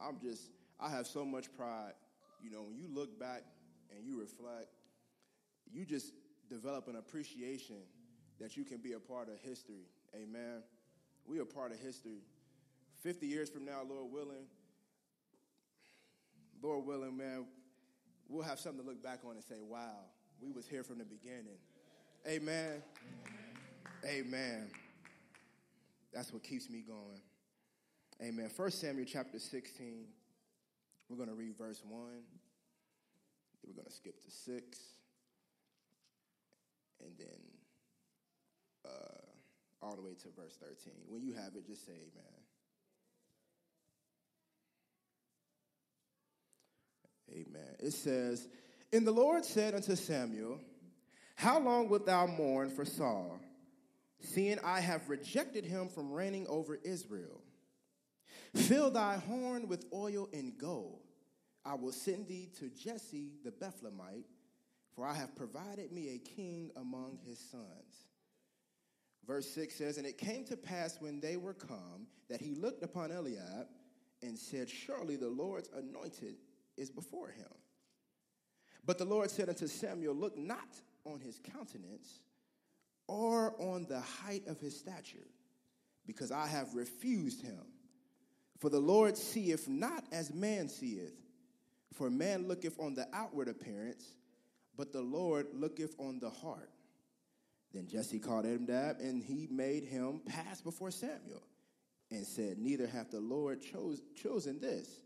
I'm just, I have so much pride. You know, when you look back and you reflect, you just develop an appreciation that you can be a part of history. Amen. We are part of history. 50 years from now, Lord willing, Lord willing, man, we'll have something to look back on and say, wow, we was here from the beginning. Amen. Amen. Amen. That's what keeps me going. Amen. First Samuel chapter 16. We're going to read verse 1. We're going to skip to 6. And then uh, all the way to verse 13. When you have it, just say amen. Amen. It says, And the Lord said unto Samuel, How long wilt thou mourn for Saul, seeing I have rejected him from reigning over Israel? Fill thy horn with oil and go. I will send thee to Jesse the Bethlehemite, for I have provided me a king among his sons. Verse 6 says, And it came to pass when they were come that he looked upon Eliab and said, Surely the Lord's anointed is before him. But the Lord said unto Samuel, Look not on his countenance or on the height of his stature, because I have refused him. For the Lord seeth not as man seeth. For man looketh on the outward appearance, but the Lord looketh on the heart. Then Jesse called Abinadab, and he made him pass before Samuel, and said, Neither hath the Lord chose, chosen this.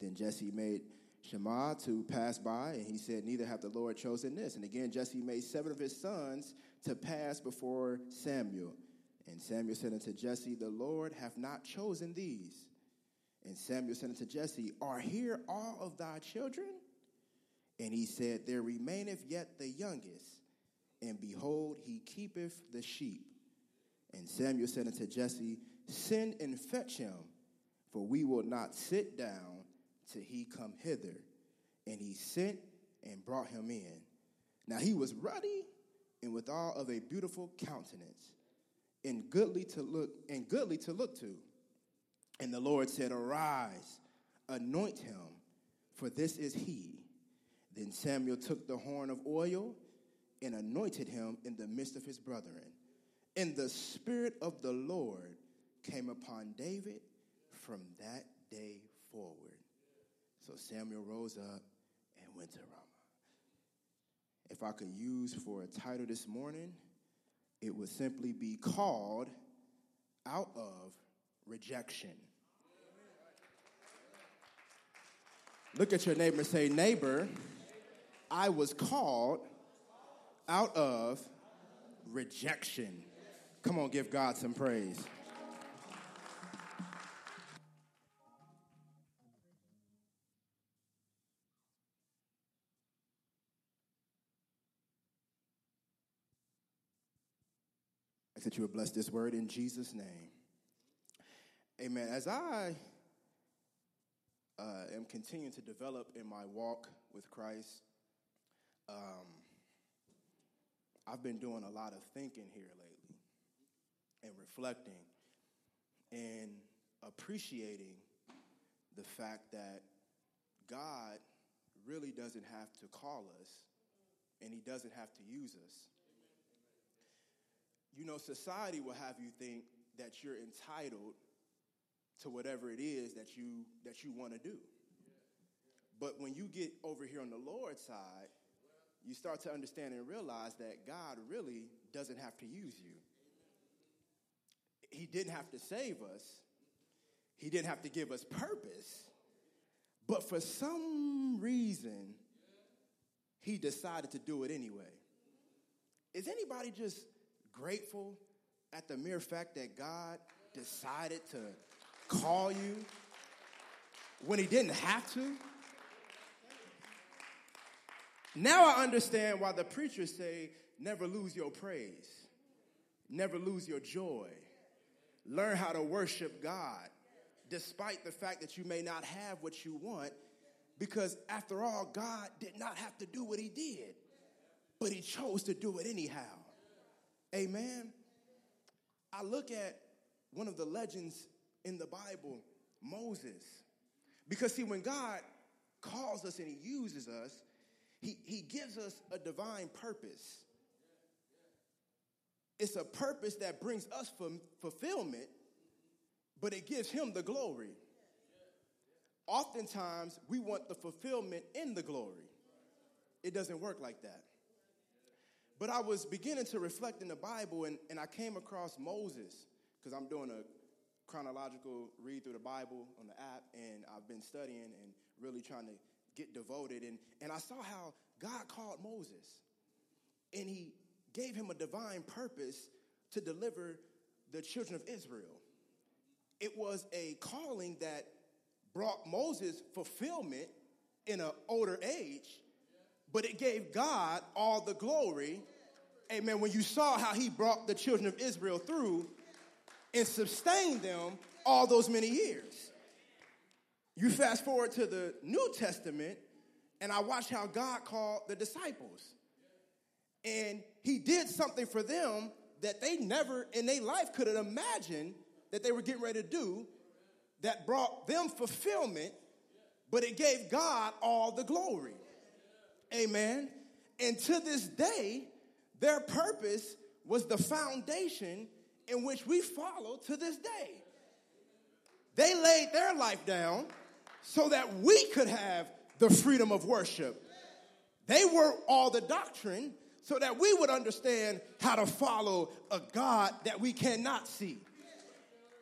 Then Jesse made Shammah to pass by, and he said, Neither hath the Lord chosen this. And again, Jesse made seven of his sons to pass before Samuel. And Samuel said unto Jesse, The Lord hath not chosen these. And Samuel said unto Jesse, Are here all of thy children? And he said, There remaineth yet the youngest, and behold, he keepeth the sheep. And Samuel said unto Jesse, Send and fetch him, for we will not sit down till he come hither. And he sent and brought him in. Now he was ruddy and withal of a beautiful countenance, and goodly to look, and goodly to look to. And the Lord said, Arise, anoint him, for this is he. Then Samuel took the horn of oil and anointed him in the midst of his brethren. And the Spirit of the Lord came upon David from that day forward. So Samuel rose up and went to Ramah. If I could use for a title this morning, it would simply be called Out of Rejection. Look at your neighbor and say, Neighbor, I was called out of rejection. Come on, give God some praise. I that you would bless this word in Jesus' name. Amen. As I uh, am continuing to develop in my walk with Christ, um, I've been doing a lot of thinking here lately and reflecting and appreciating the fact that God really doesn't have to call us and he doesn't have to use us. You know, society will have you think that you're entitled to whatever it is that you that you want to do. But when you get over here on the Lord's side, you start to understand and realize that God really doesn't have to use you. He didn't have to save us. He didn't have to give us purpose. But for some reason, he decided to do it anyway. Is anybody just grateful at the mere fact that God decided to call you when he didn't have to? Now I understand why the preachers say, never lose your praise, never lose your joy. Learn how to worship God, despite the fact that you may not have what you want, because after all, God did not have to do what He did, but He chose to do it anyhow. Amen. I look at one of the legends in the Bible, Moses. Because, see, when God calls us and He uses us, He, he gives us a divine purpose. It's a purpose that brings us fulfillment, but it gives Him the glory. Oftentimes, we want the fulfillment in the glory. It doesn't work like that. But I was beginning to reflect in the Bible, and, and I came across Moses, because I'm doing a chronological read through the Bible on the app, and I've been studying and really trying to get devoted. And, and I saw how God called Moses, and he gave him a divine purpose to deliver the children of Israel. It was a calling that brought Moses fulfillment in an older age, but it gave God all the glory. Amen. When you saw how he brought the children of Israel through and sustained them all those many years. You fast forward to the New Testament, and I watch how God called the disciples. And he did something for them that they never in their life could have imagined that they were getting ready to do that brought them fulfillment, but it gave God all the glory. Amen. And to this day, their purpose was the foundation in which we follow to this day. They laid their life down so that we could have the freedom of worship. They were all the doctrine so that we would understand how to follow a God that we cannot see.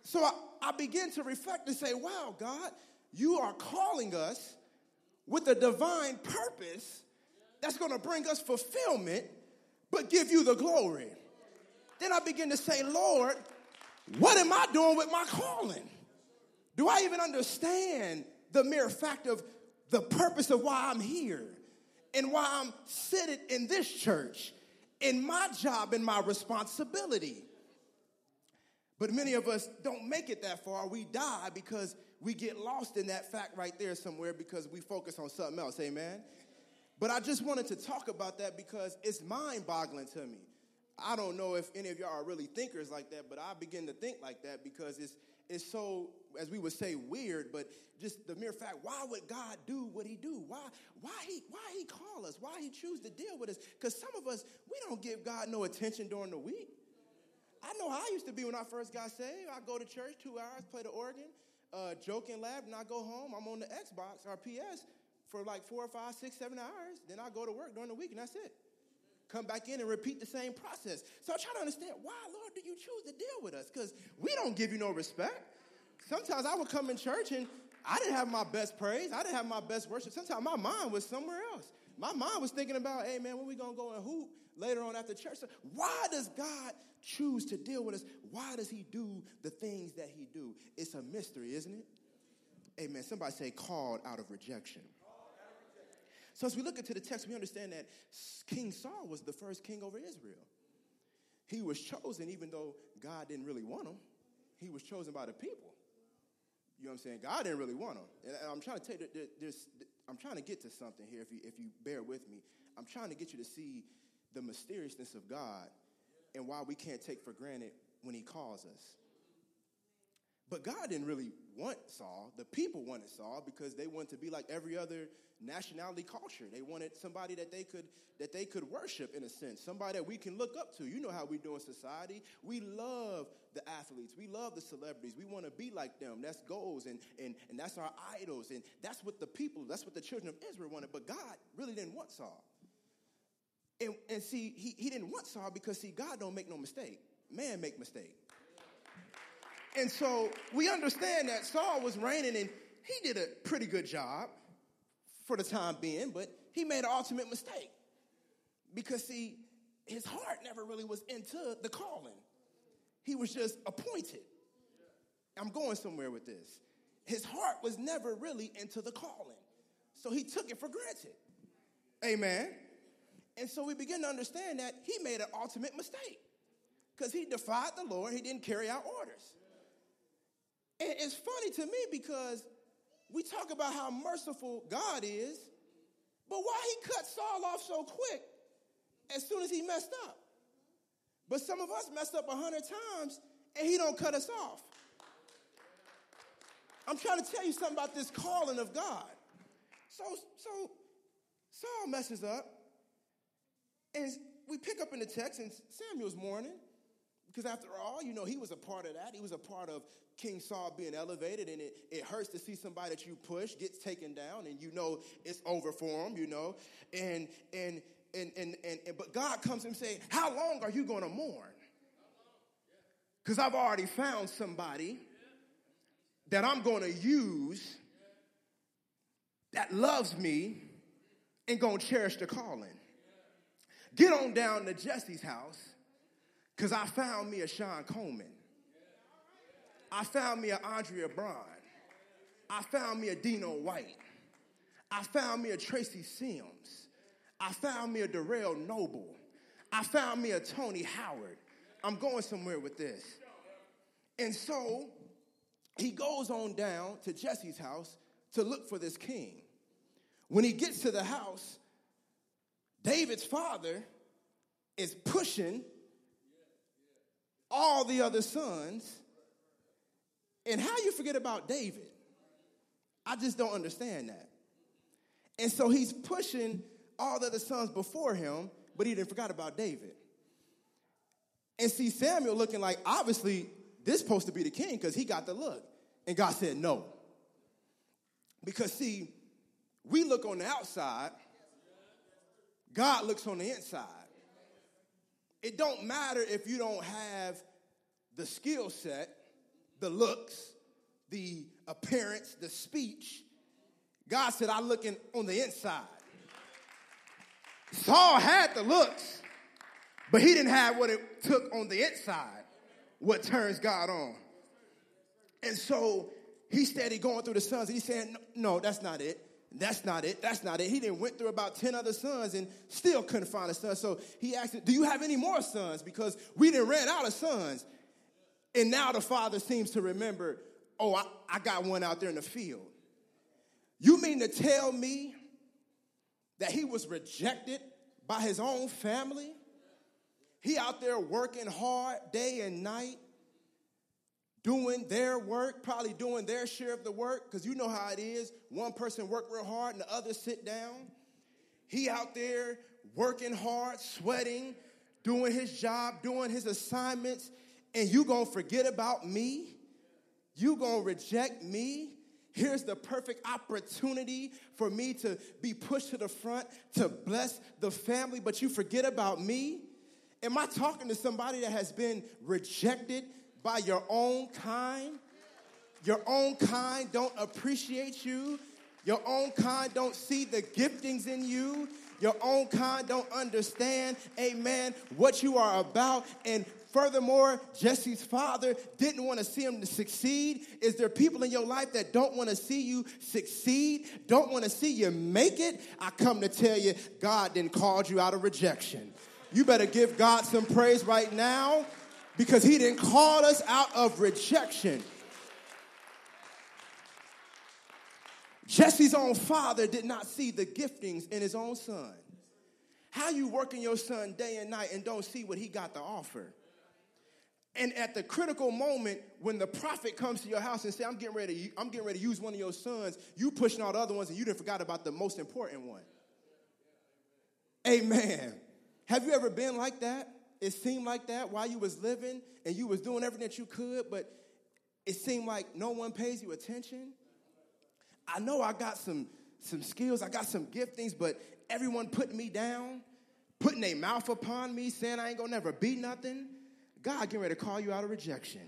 So I, I begin to reflect and say, wow, God, you are calling us with a divine purpose that's going to bring us fulfillment, but give you the glory. Then I begin to say, Lord, what am I doing with my calling? Do I even understand the mere fact of the purpose of why I'm here and why I'm sitting in this church, in my job and my responsibility? But many of us don't make it that far. We die because we get lost in that fact right there somewhere because we focus on something else. Amen? But I just wanted to talk about that because it's mind boggling to me. I don't know if any of y'all are really thinkers like that, but I begin to think like that because it's, it's so, as we would say, weird, but just the mere fact, why would God do what he do? Why, why, he, why he call us? Why he choose to deal with us? Because some of us, we don't give God no attention during the week. I know how I used to be when I first got saved. I go to church two hours, play the organ, uh, joke and laugh, and I go home. I'm on the Xbox or PS for like four or five, six, seven hours. Then I go to work during the week, and that's it. Come back in and repeat the same process. So I try to understand why, Lord, do you choose to deal with us? Because we don't give you no respect. Sometimes I would come in church and I didn't have my best praise. I didn't have my best worship. Sometimes my mind was somewhere else. My mind was thinking about, hey man, when we gonna go and hoop later on after church? So why does God choose to deal with us? Why does He do the things that He do? It's a mystery, isn't it? Amen. Somebody say called out of rejection. So as we look into the text, we understand that King Saul was the first king over Israel. He was chosen even though God didn't really want him. He was chosen by the people. You know what I'm saying? God didn't really want him. And I'm trying to take this. I'm trying to get to something here. If you if you bear with me, I'm trying to get you to see the mysteriousness of God and why we can't take for granted when He calls us. But God didn't really want Saul. The people wanted Saul because they wanted to be like every other nationality culture. They wanted somebody that they could that they could worship in a sense, somebody that we can look up to. You know how we do in society. We love the athletes. We love the celebrities. We want to be like them. That's goals and and and that's our idols and that's what the people, that's what the children of Israel wanted. But God really didn't want Saul. And, and see, he, he didn't want Saul because see, God don't make no mistake. Man make mistake. And so we understand that Saul was reigning and he did a pretty good job for the time being, but he made an ultimate mistake. Because, see, his heart never really was into the calling, he was just appointed. I'm going somewhere with this. His heart was never really into the calling, so he took it for granted. Amen. And so we begin to understand that he made an ultimate mistake because he defied the Lord, he didn't carry out orders. And it's funny to me because we talk about how merciful God is, but why he cut Saul off so quick as soon as he messed up? But some of us messed up a hundred times and he don't cut us off. I'm trying to tell you something about this calling of God. So, so Saul messes up, and we pick up in the text, and Samuel's mourning. Because after all, you know, he was a part of that. He was a part of King Saul being elevated, and it, it hurts to see somebody that you push gets taken down, and you know it's over for him, you know. And and and and and, and but God comes and say, How long are you gonna mourn? Because I've already found somebody that I'm gonna use that loves me and gonna cherish the calling. Get on down to Jesse's house because I found me a Sean Coleman. I found me a Andrea Braun. I found me a Dino White. I found me a Tracy Sims. I found me a Darrell Noble. I found me a Tony Howard. I'm going somewhere with this. And so he goes on down to Jesse's house to look for this king. When he gets to the house, David's father is pushing all the other sons. And how you forget about David? I just don't understand that. And so he's pushing all the other sons before him, but he didn't forget about David. And see Samuel looking like obviously this supposed to be the king because he got the look. And God said no. Because see, we look on the outside, God looks on the inside. It don't matter if you don't have the skill set, the looks, the appearance, the speech. God said, I looking on the inside. Saul had the looks, but he didn't have what it took on the inside, what turns God on. And so he steady going through the sons, and he's saying, No, that's not it. That's not it. That's not it. He then went through about 10 other sons and still couldn't find a son. So he asked, Do you have any more sons? Because we didn't ran out of sons. And now the father seems to remember, Oh, I, I got one out there in the field. You mean to tell me that he was rejected by his own family? He out there working hard day and night doing their work, probably doing their share of the work, because you know how it is. One person work real hard and the other sit down. He out there working hard, sweating, doing his job, doing his assignments, and you gonna forget about me? You gonna reject me? Here's the perfect opportunity for me to be pushed to the front to bless the family, but you forget about me? Am I talking to somebody that has been rejected, by your own kind. Your own kind don't appreciate you. Your own kind don't see the giftings in you. Your own kind don't understand, amen, what you are about. And furthermore, Jesse's father didn't want to see him to succeed. Is there people in your life that don't want to see you succeed, don't want to see you make it? I come to tell you, God didn't call you out of rejection. You better give God some praise right now because he didn't call us out of rejection. Jesse's own father did not see the giftings in his own son. How you working your son day and night and don't see what he got to offer? And at the critical moment when the prophet comes to your house and say, I'm getting ready, I'm getting ready to use one of your sons, you pushing all the other ones and you didn't forgot about the most important one. Amen. Have you ever been like that? It seemed like that while you was living and you was doing everything that you could, but it seemed like no one pays you attention. I know I got some some skills, I got some giftings, but everyone putting me down, putting their mouth upon me, saying I ain't gonna never be nothing. God getting ready to call you out of rejection.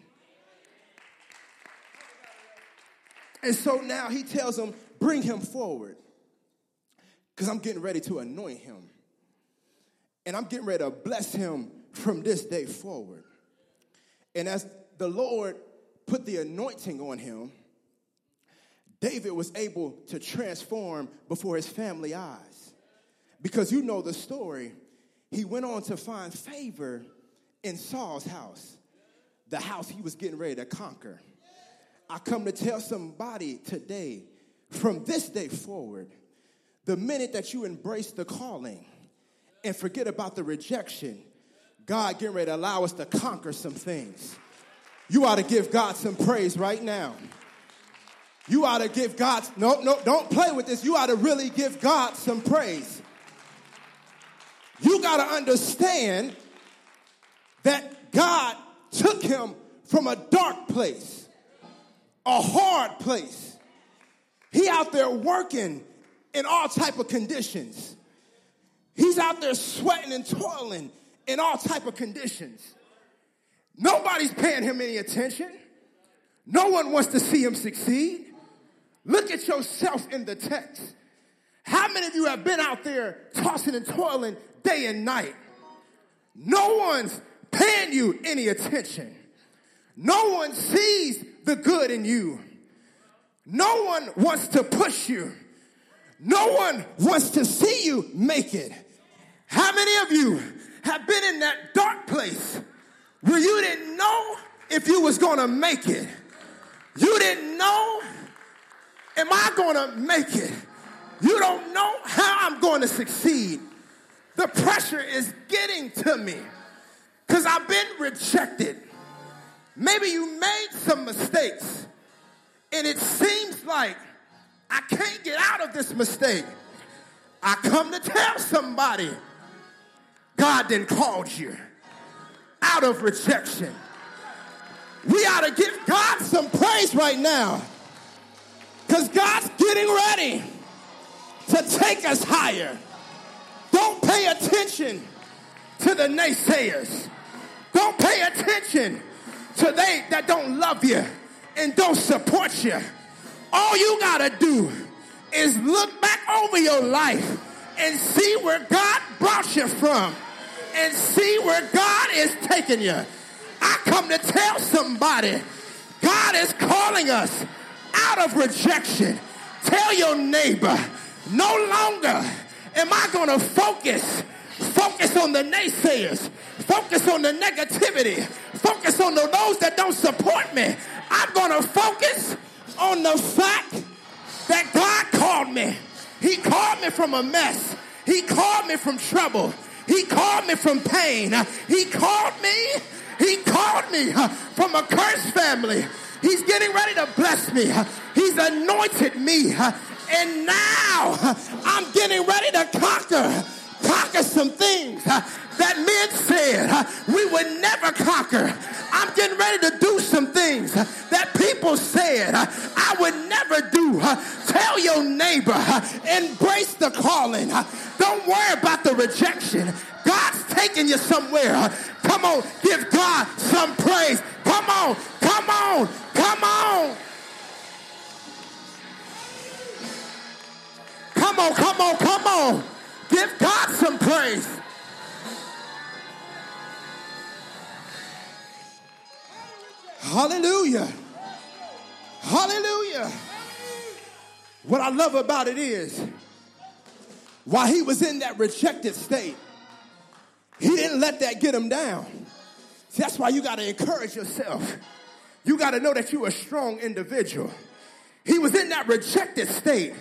And so now he tells them, bring him forward. Because I'm getting ready to anoint him. And I'm getting ready to bless him from this day forward. And as the Lord put the anointing on him, David was able to transform before his family eyes. Because you know the story, he went on to find favor in Saul's house, the house he was getting ready to conquer. I come to tell somebody today, from this day forward, the minute that you embrace the calling and forget about the rejection, God getting ready to allow us to conquer some things. You ought to give God some praise right now. You ought to give God, no, no, don't play with this. You ought to really give God some praise. You got to understand that God took him from a dark place, a hard place. He out there working in all type of conditions. He's out there sweating and toiling in all type of conditions. Nobody's paying him any attention. No one wants to see him succeed. Look at yourself in the text. How many of you have been out there tossing and toiling day and night? No one's paying you any attention. No one sees the good in you. No one wants to push you. No one wants to see you make it. How many of you have been in that dark place where you didn't know if you was going to make it? You didn't know, am I going to make it? You don't know how I'm going to succeed. The pressure is getting to me because I've been rejected. Maybe you made some mistakes and it seems like I can't get out of this mistake. I come to tell somebody God then called you out of rejection. We ought to give God some praise right now because God's getting ready to take us higher. Don't pay attention to the naysayers. Don't pay attention to they that don't love you and don't support you. All you got to do is look back over your life and see where God brought you from and see where God is taking you. I come to tell somebody God is calling us out of rejection. Tell your neighbor, no longer am I going to focus focus on the naysayers, focus on the negativity, focus on the, those that don't support me. I'm going to focus on the fact that God called me. He called me from a mess. He called me from trouble. He called me from pain. He called me. He called me from a cursed family. He's getting ready to bless me. He's anointed me. And now I'm getting ready to conquer conquer some things that men said we would never conquer. I'm getting ready to do some things that people said I would never do. Tell your neighbor, embrace the calling. Don't worry about the rejection. God's taking you somewhere. Come on, give God some praise. Come on, come on, come on. Come on, come on, come on. Give God some praise. Hallelujah. Hallelujah. What I love about it is, while he was in that rejected state, he didn't let that get him down. See, that's why you got to encourage yourself. You got to know that you're a strong individual. He was in that rejected state,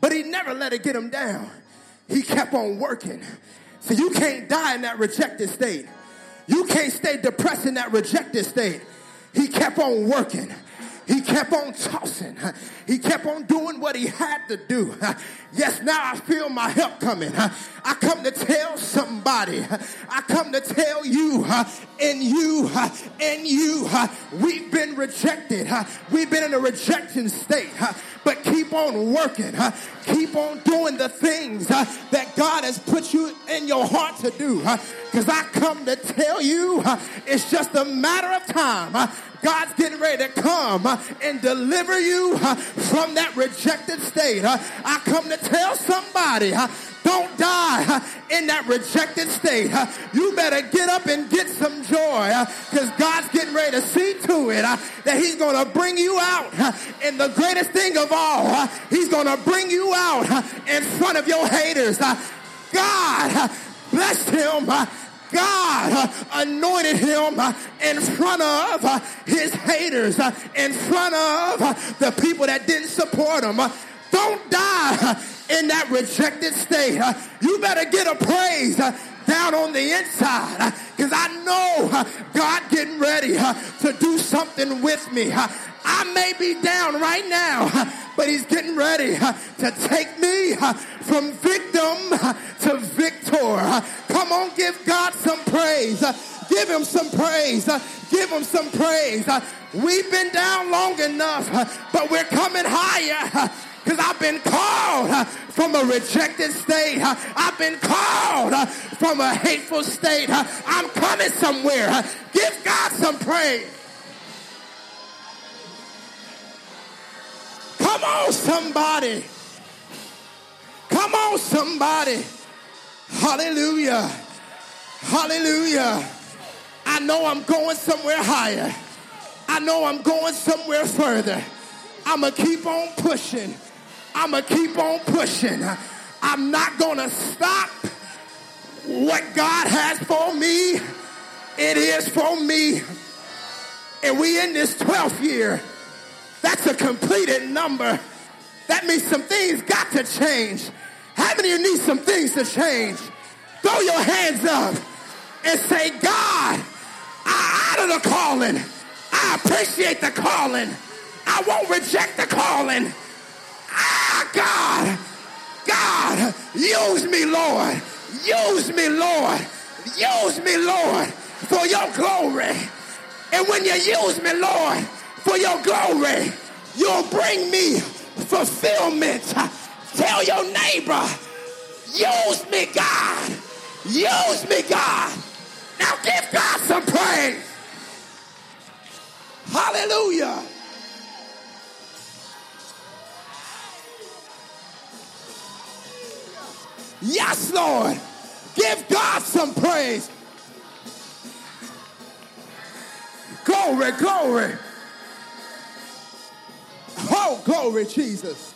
but he never let it get him down he kept on working. So you can't die in that rejected state. You can't stay depressed in that rejected state. He kept on working. He kept on tossing. He kept on doing what he had to do. Yes, now I feel my help coming. I come to tell somebody. I come to tell you and you and you. We've been rejected. We've been in a rejection state. But keep on working. Keep on doing the things that God has put you in your heart to do. Because I come to tell you, it's just a matter of time God's getting ready to come and deliver you from that rejected state. I come to tell somebody, don't die in that rejected state. You better get up and get some joy because God's getting ready to see to it that He's going to bring you out. And the greatest thing of all, He's going to bring you out in front of your haters. God blessed him God anointed him in front of his haters, in front of the people that didn't support him. Don't die in that rejected state. Uh, you better get a praise uh, down on the inside uh, because I know God getting ready to do something with me. I may be down right now, but he's getting ready to take me from victim to victor. Come on, give God some praise. Give him some praise. Give him some praise. We've been down long enough, but we're coming higher because I've been called uh, from a rejected state. Uh, I've been called uh, from a hateful state. I'm coming somewhere. Give God some praise. Come on, somebody. Come on, somebody. Hallelujah. Hallelujah. I know I'm going somewhere higher. I know I'm going somewhere further. I'm going to keep on pushing. I'm going to keep on pushing. I'm not going to stop what God has for me. It is for me. And we in this 12th year. That's a completed number. That means some things got to change. How many of you need some things to change? Throw your hands up and say, God, I honor the calling. I appreciate the calling. I won't reject the calling. God, God, use me, Lord. Use me, Lord. Use me, Lord, for your glory. And when you use me, Lord, for your glory. You'll bring me fulfillment. Tell your neighbor, use me, God. Use me, God. Now give God some praise. Hallelujah. Yes, Lord. Give God some praise. Glory, glory. Oh, glory, Jesus.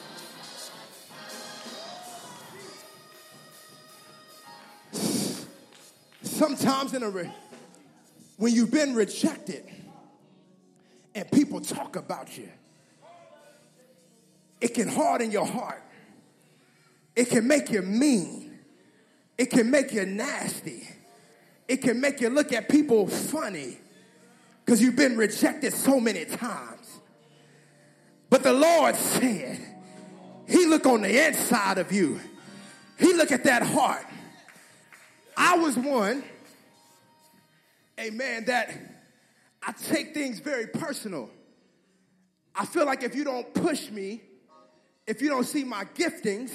Sometimes in a re- when you've been rejected and people talk about you, it can harden your heart. It can make you mean. It can make you nasty. It can make you look at people funny because you've been rejected so many times. But the Lord said, He look on the inside of you. He look at that heart. I was one, a man that I take things very personal. I feel like if you don't push me, if you don't see my giftings,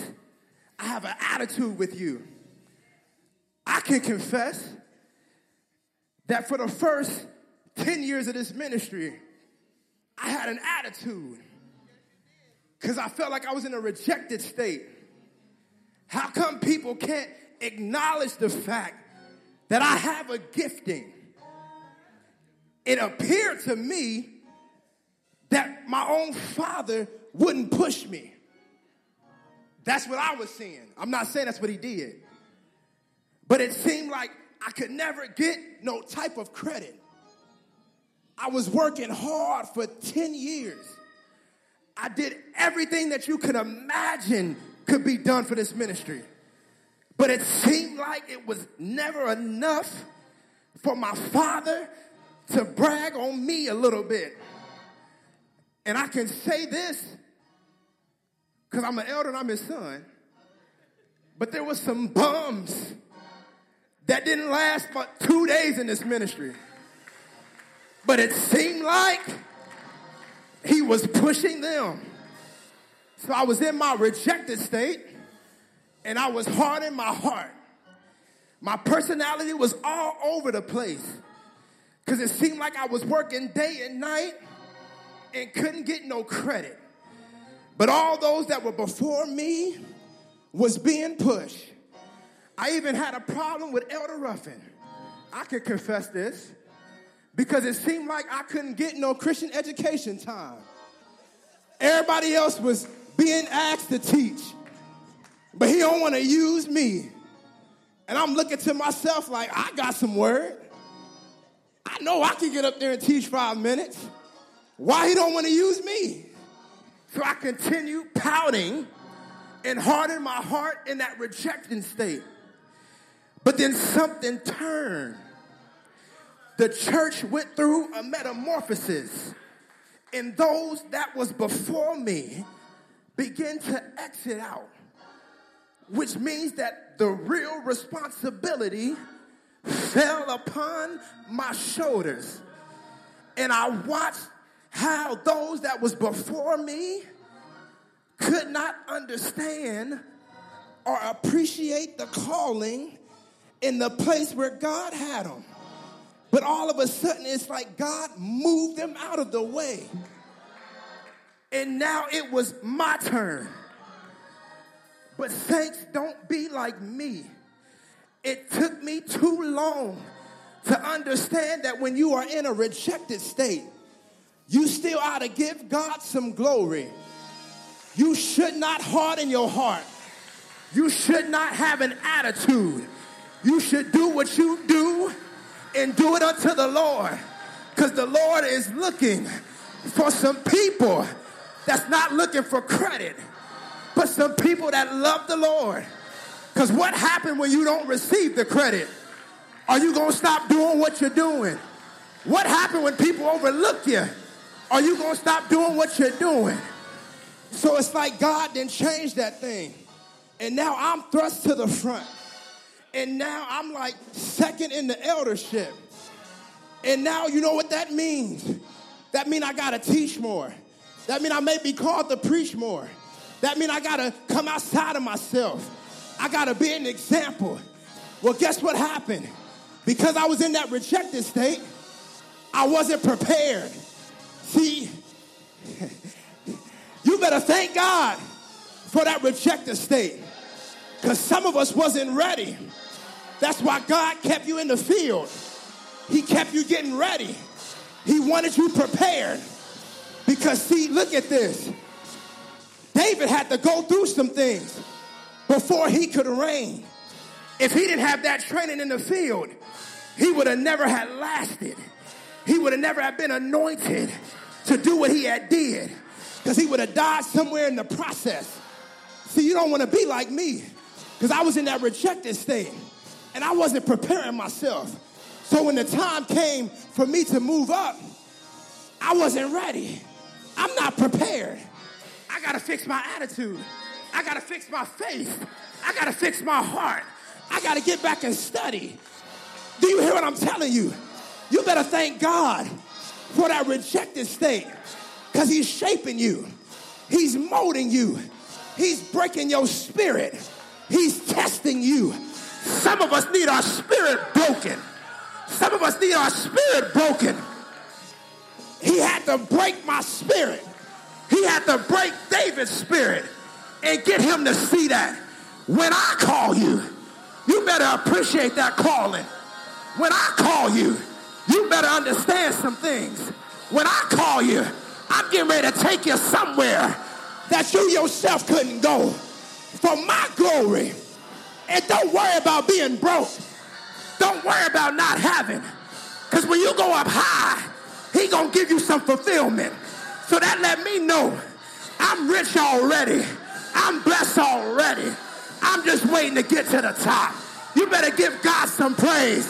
I have an attitude with you. I can confess that for the first 10 years of this ministry, I had an attitude because I felt like I was in a rejected state. How come people can't acknowledge the fact that I have a gifting? It appeared to me that my own father wouldn't push me. That's what I was seeing. I'm not saying that's what he did. But it seemed like I could never get no type of credit. I was working hard for 10 years. I did everything that you could imagine could be done for this ministry. But it seemed like it was never enough for my father to brag on me a little bit. And I can say this because I'm an elder and I'm his son. But there was some bums that didn't last but two days in this ministry. But it seemed like he was pushing them. So I was in my rejected state and I was hard in my heart. My personality was all over the place because it seemed like I was working day and night and couldn't get no credit. But all those that were before me was being pushed. I even had a problem with Elder Ruffin. I can confess this because it seemed like I couldn't get no Christian education time. Everybody else was being asked to teach, but he don't want to use me. And I'm looking to myself like, I got some word. I know I can get up there and teach five minutes. Why he don't want to use me? So I continue pouting and harden my heart in that rejecting state. But then something turned the church went through a metamorphosis. and those that was before me begin to exit out, which means that the real responsibility fell upon my shoulders. And I watched how those that was before me could not understand or appreciate the calling in the place where God had them. But all of a sudden, it's like God moved them out of the way. And now it was my turn. But, saints, don't be like me. It took me too long to understand that when you are in a rejected state, you still ought to give God some glory. You should not harden your heart. You should not have an attitude. You should do what you do and do it unto the Lord. Because the Lord is looking for some people that's not looking for credit, but some people that love the Lord. Because what happened when you don't receive the credit? Are you going to stop doing what you're doing? What happened when people overlook you? Are you going to stop doing what you're doing? So it's like God didn't change that thing. And now I'm thrust to the front. And now I'm like second in the eldership. And now you know what that means. That means I got to teach more. That means I may be called to preach more. That means I got to come outside of myself. I got to be an example. Well, guess what happened? Because I was in that rejected state, I wasn't prepared. See, you better thank God for that rejected state. Because some of us wasn't ready. That's why God kept you in the field. He kept you getting ready. He wanted you prepared. Because, see, look at this. David had to go through some things before he could reign. If he didn't have that training in the field, he would have never had lasted. He would have never have been anointed to do what he had did because he would have died somewhere in the process. See, you don't want to be like me because I was in that rejected state and I wasn't preparing myself. So when the time came for me to move up, I wasn't ready. I'm not prepared. I got to fix my attitude. I got to fix my faith. I got to fix my heart. I got to get back and study. Do you hear what I'm telling you? You better thank God for that rejected state because He's shaping you, He's molding you, He's breaking your spirit, He's testing you. Some of us need our spirit broken. Some of us need our spirit broken. He had to break my spirit. He had to break David's spirit and get him to see that when I call you, you better appreciate that calling. When I call you, you better understand some things. When I call you, I'm getting ready to take you somewhere that you yourself couldn't go for my glory. And don't worry about being broke. Don't worry about not having. Because when you go up high, he going to give you some fulfillment. So that let me know I'm rich already. I'm blessed already. I'm just waiting to get to the top. You better give God some praise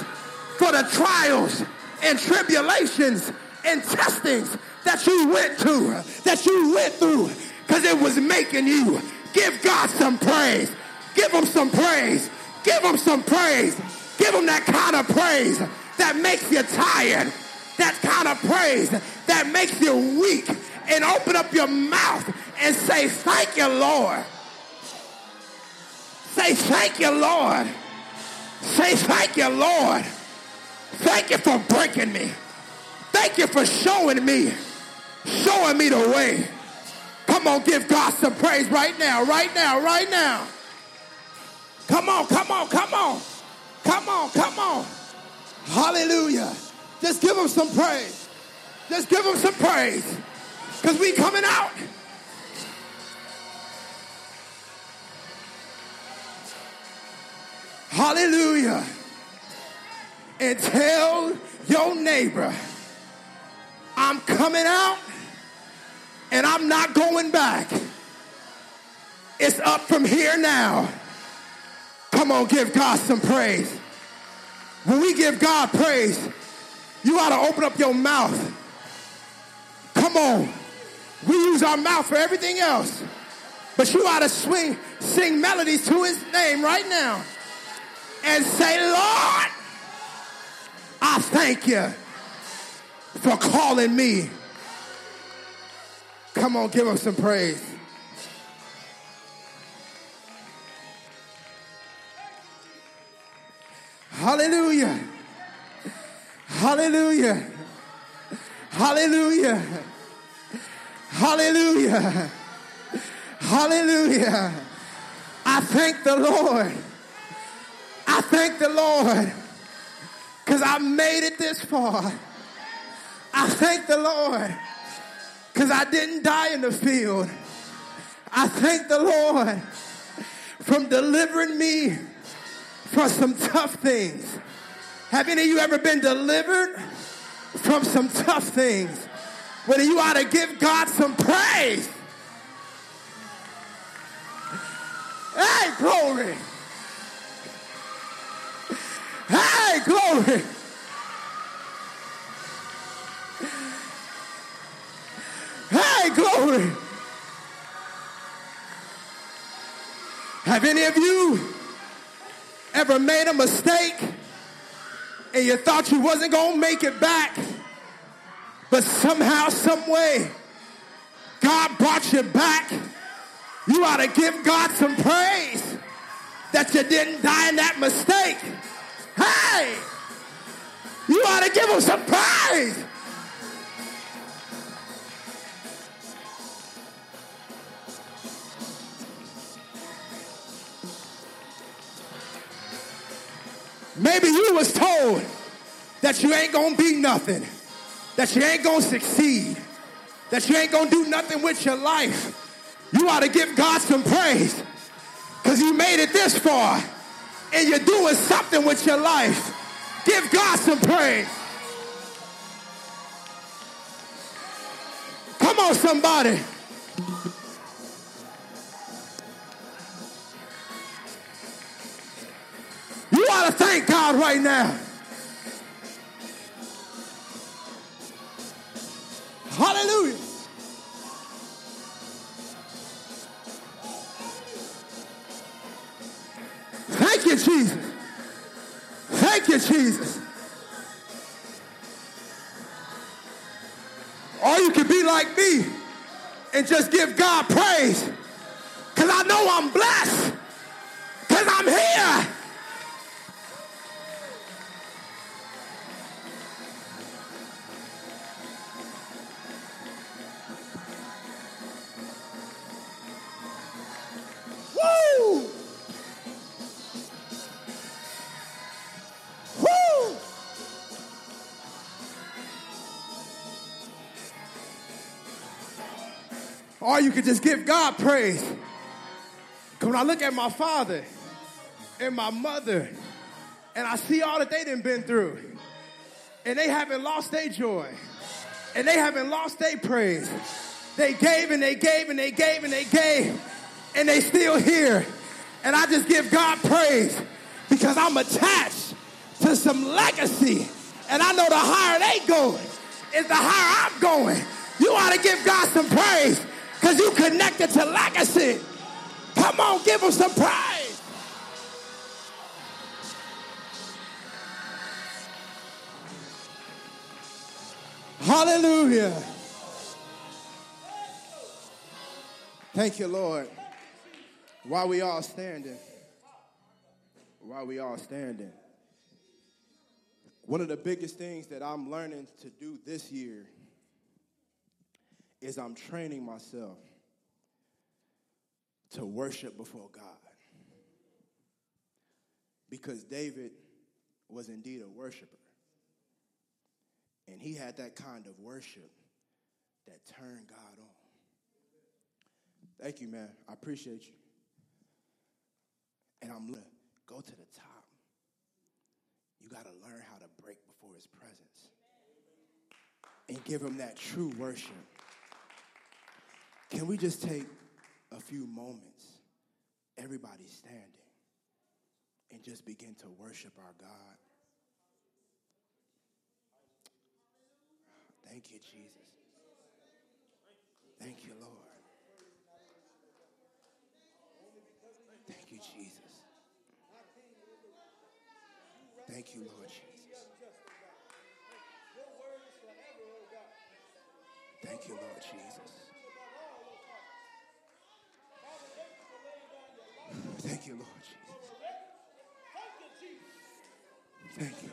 for the trials and tribulations and testings that you went to, that you went through, because it was making you. Give God some praise. Give him some praise. Give him some praise. Give him that kind of praise that makes you tired. That kind of praise that makes you weak. And open up your mouth and say, Thank you, Lord. Say, Thank you, Lord. Say, Thank you, Lord. Thank you for breaking me. Thank you for showing me, showing me the way. Come on, give God some praise right now, right now, right now. Come on, come on, come on. Come on, come on. Hallelujah. Just give him some praise. Just give him some praise. Because we coming out. Hallelujah. And tell your neighbor, I'm coming out and I'm not going back. It's up from here now. Come on, give God some praise. When we give God praise, you ought to open up your mouth Come on. We use our mouth for everything else. But you ought to swing, sing melodies to his name right now and say, Lord, I thank you for calling me. Come on, give him some praise. Hallelujah. Hallelujah. Hallelujah. Hallelujah. Hallelujah. I thank the Lord. I thank the Lord because I made it this far. I thank the Lord because I didn't die in the field. I thank the Lord from delivering me from some tough things. Have any of you ever been delivered from some tough things? Well, you ought to give God some praise. Hey, glory. Glory. Hey, glory. Have any of you ever made a mistake and you thought you wasn't going to make it back, but somehow, some way, God brought you back? You ought to give God some praise that you didn't die in that mistake. Hey, you ought to give him some praise. Maybe you was told that you ain't gonna be nothing, that you ain't gonna succeed, that you ain't gonna do nothing with your life. You ought to give God some praise because you made it this far and you're doing something with your life. Give God some praise. Come on, somebody. You ought to thank God right now. Hallelujah. You, Jesus. Thank you, Jesus. Or you can be like me and just give God praise because I know I'm blessed because I'm here. Could just give God praise. When I look at my father and my mother, and I see all that they done been through, and they haven't lost their joy, and they haven't lost their praise. They gave and they gave and they gave and they gave, and they still here. And I just give God praise because I'm attached to some legacy. And I know the higher they going is the higher I'm going. You ought to give God some praise because you connected to legacy. Come on, give them some praise. Hallelujah. Thank you, Lord. While we all standing, while we all standing, one of the biggest things that I'm learning to do this year is I'm training myself to worship before God. Because David was indeed a worshiper. And he had that kind of worship that turned God on. Thank you, man. I appreciate you. And I'm going to go to the top. You got to learn how to break before his presence and give him that true worship. Can we just take a few moments, everybody standing, and just begin to worship our God? Thank you, Jesus. Thank you, Lord. Thank you, Jesus. Thank you, Lord Jesus. Thank you, Lord Jesus. Thank you, Lord Jesus. Thank you.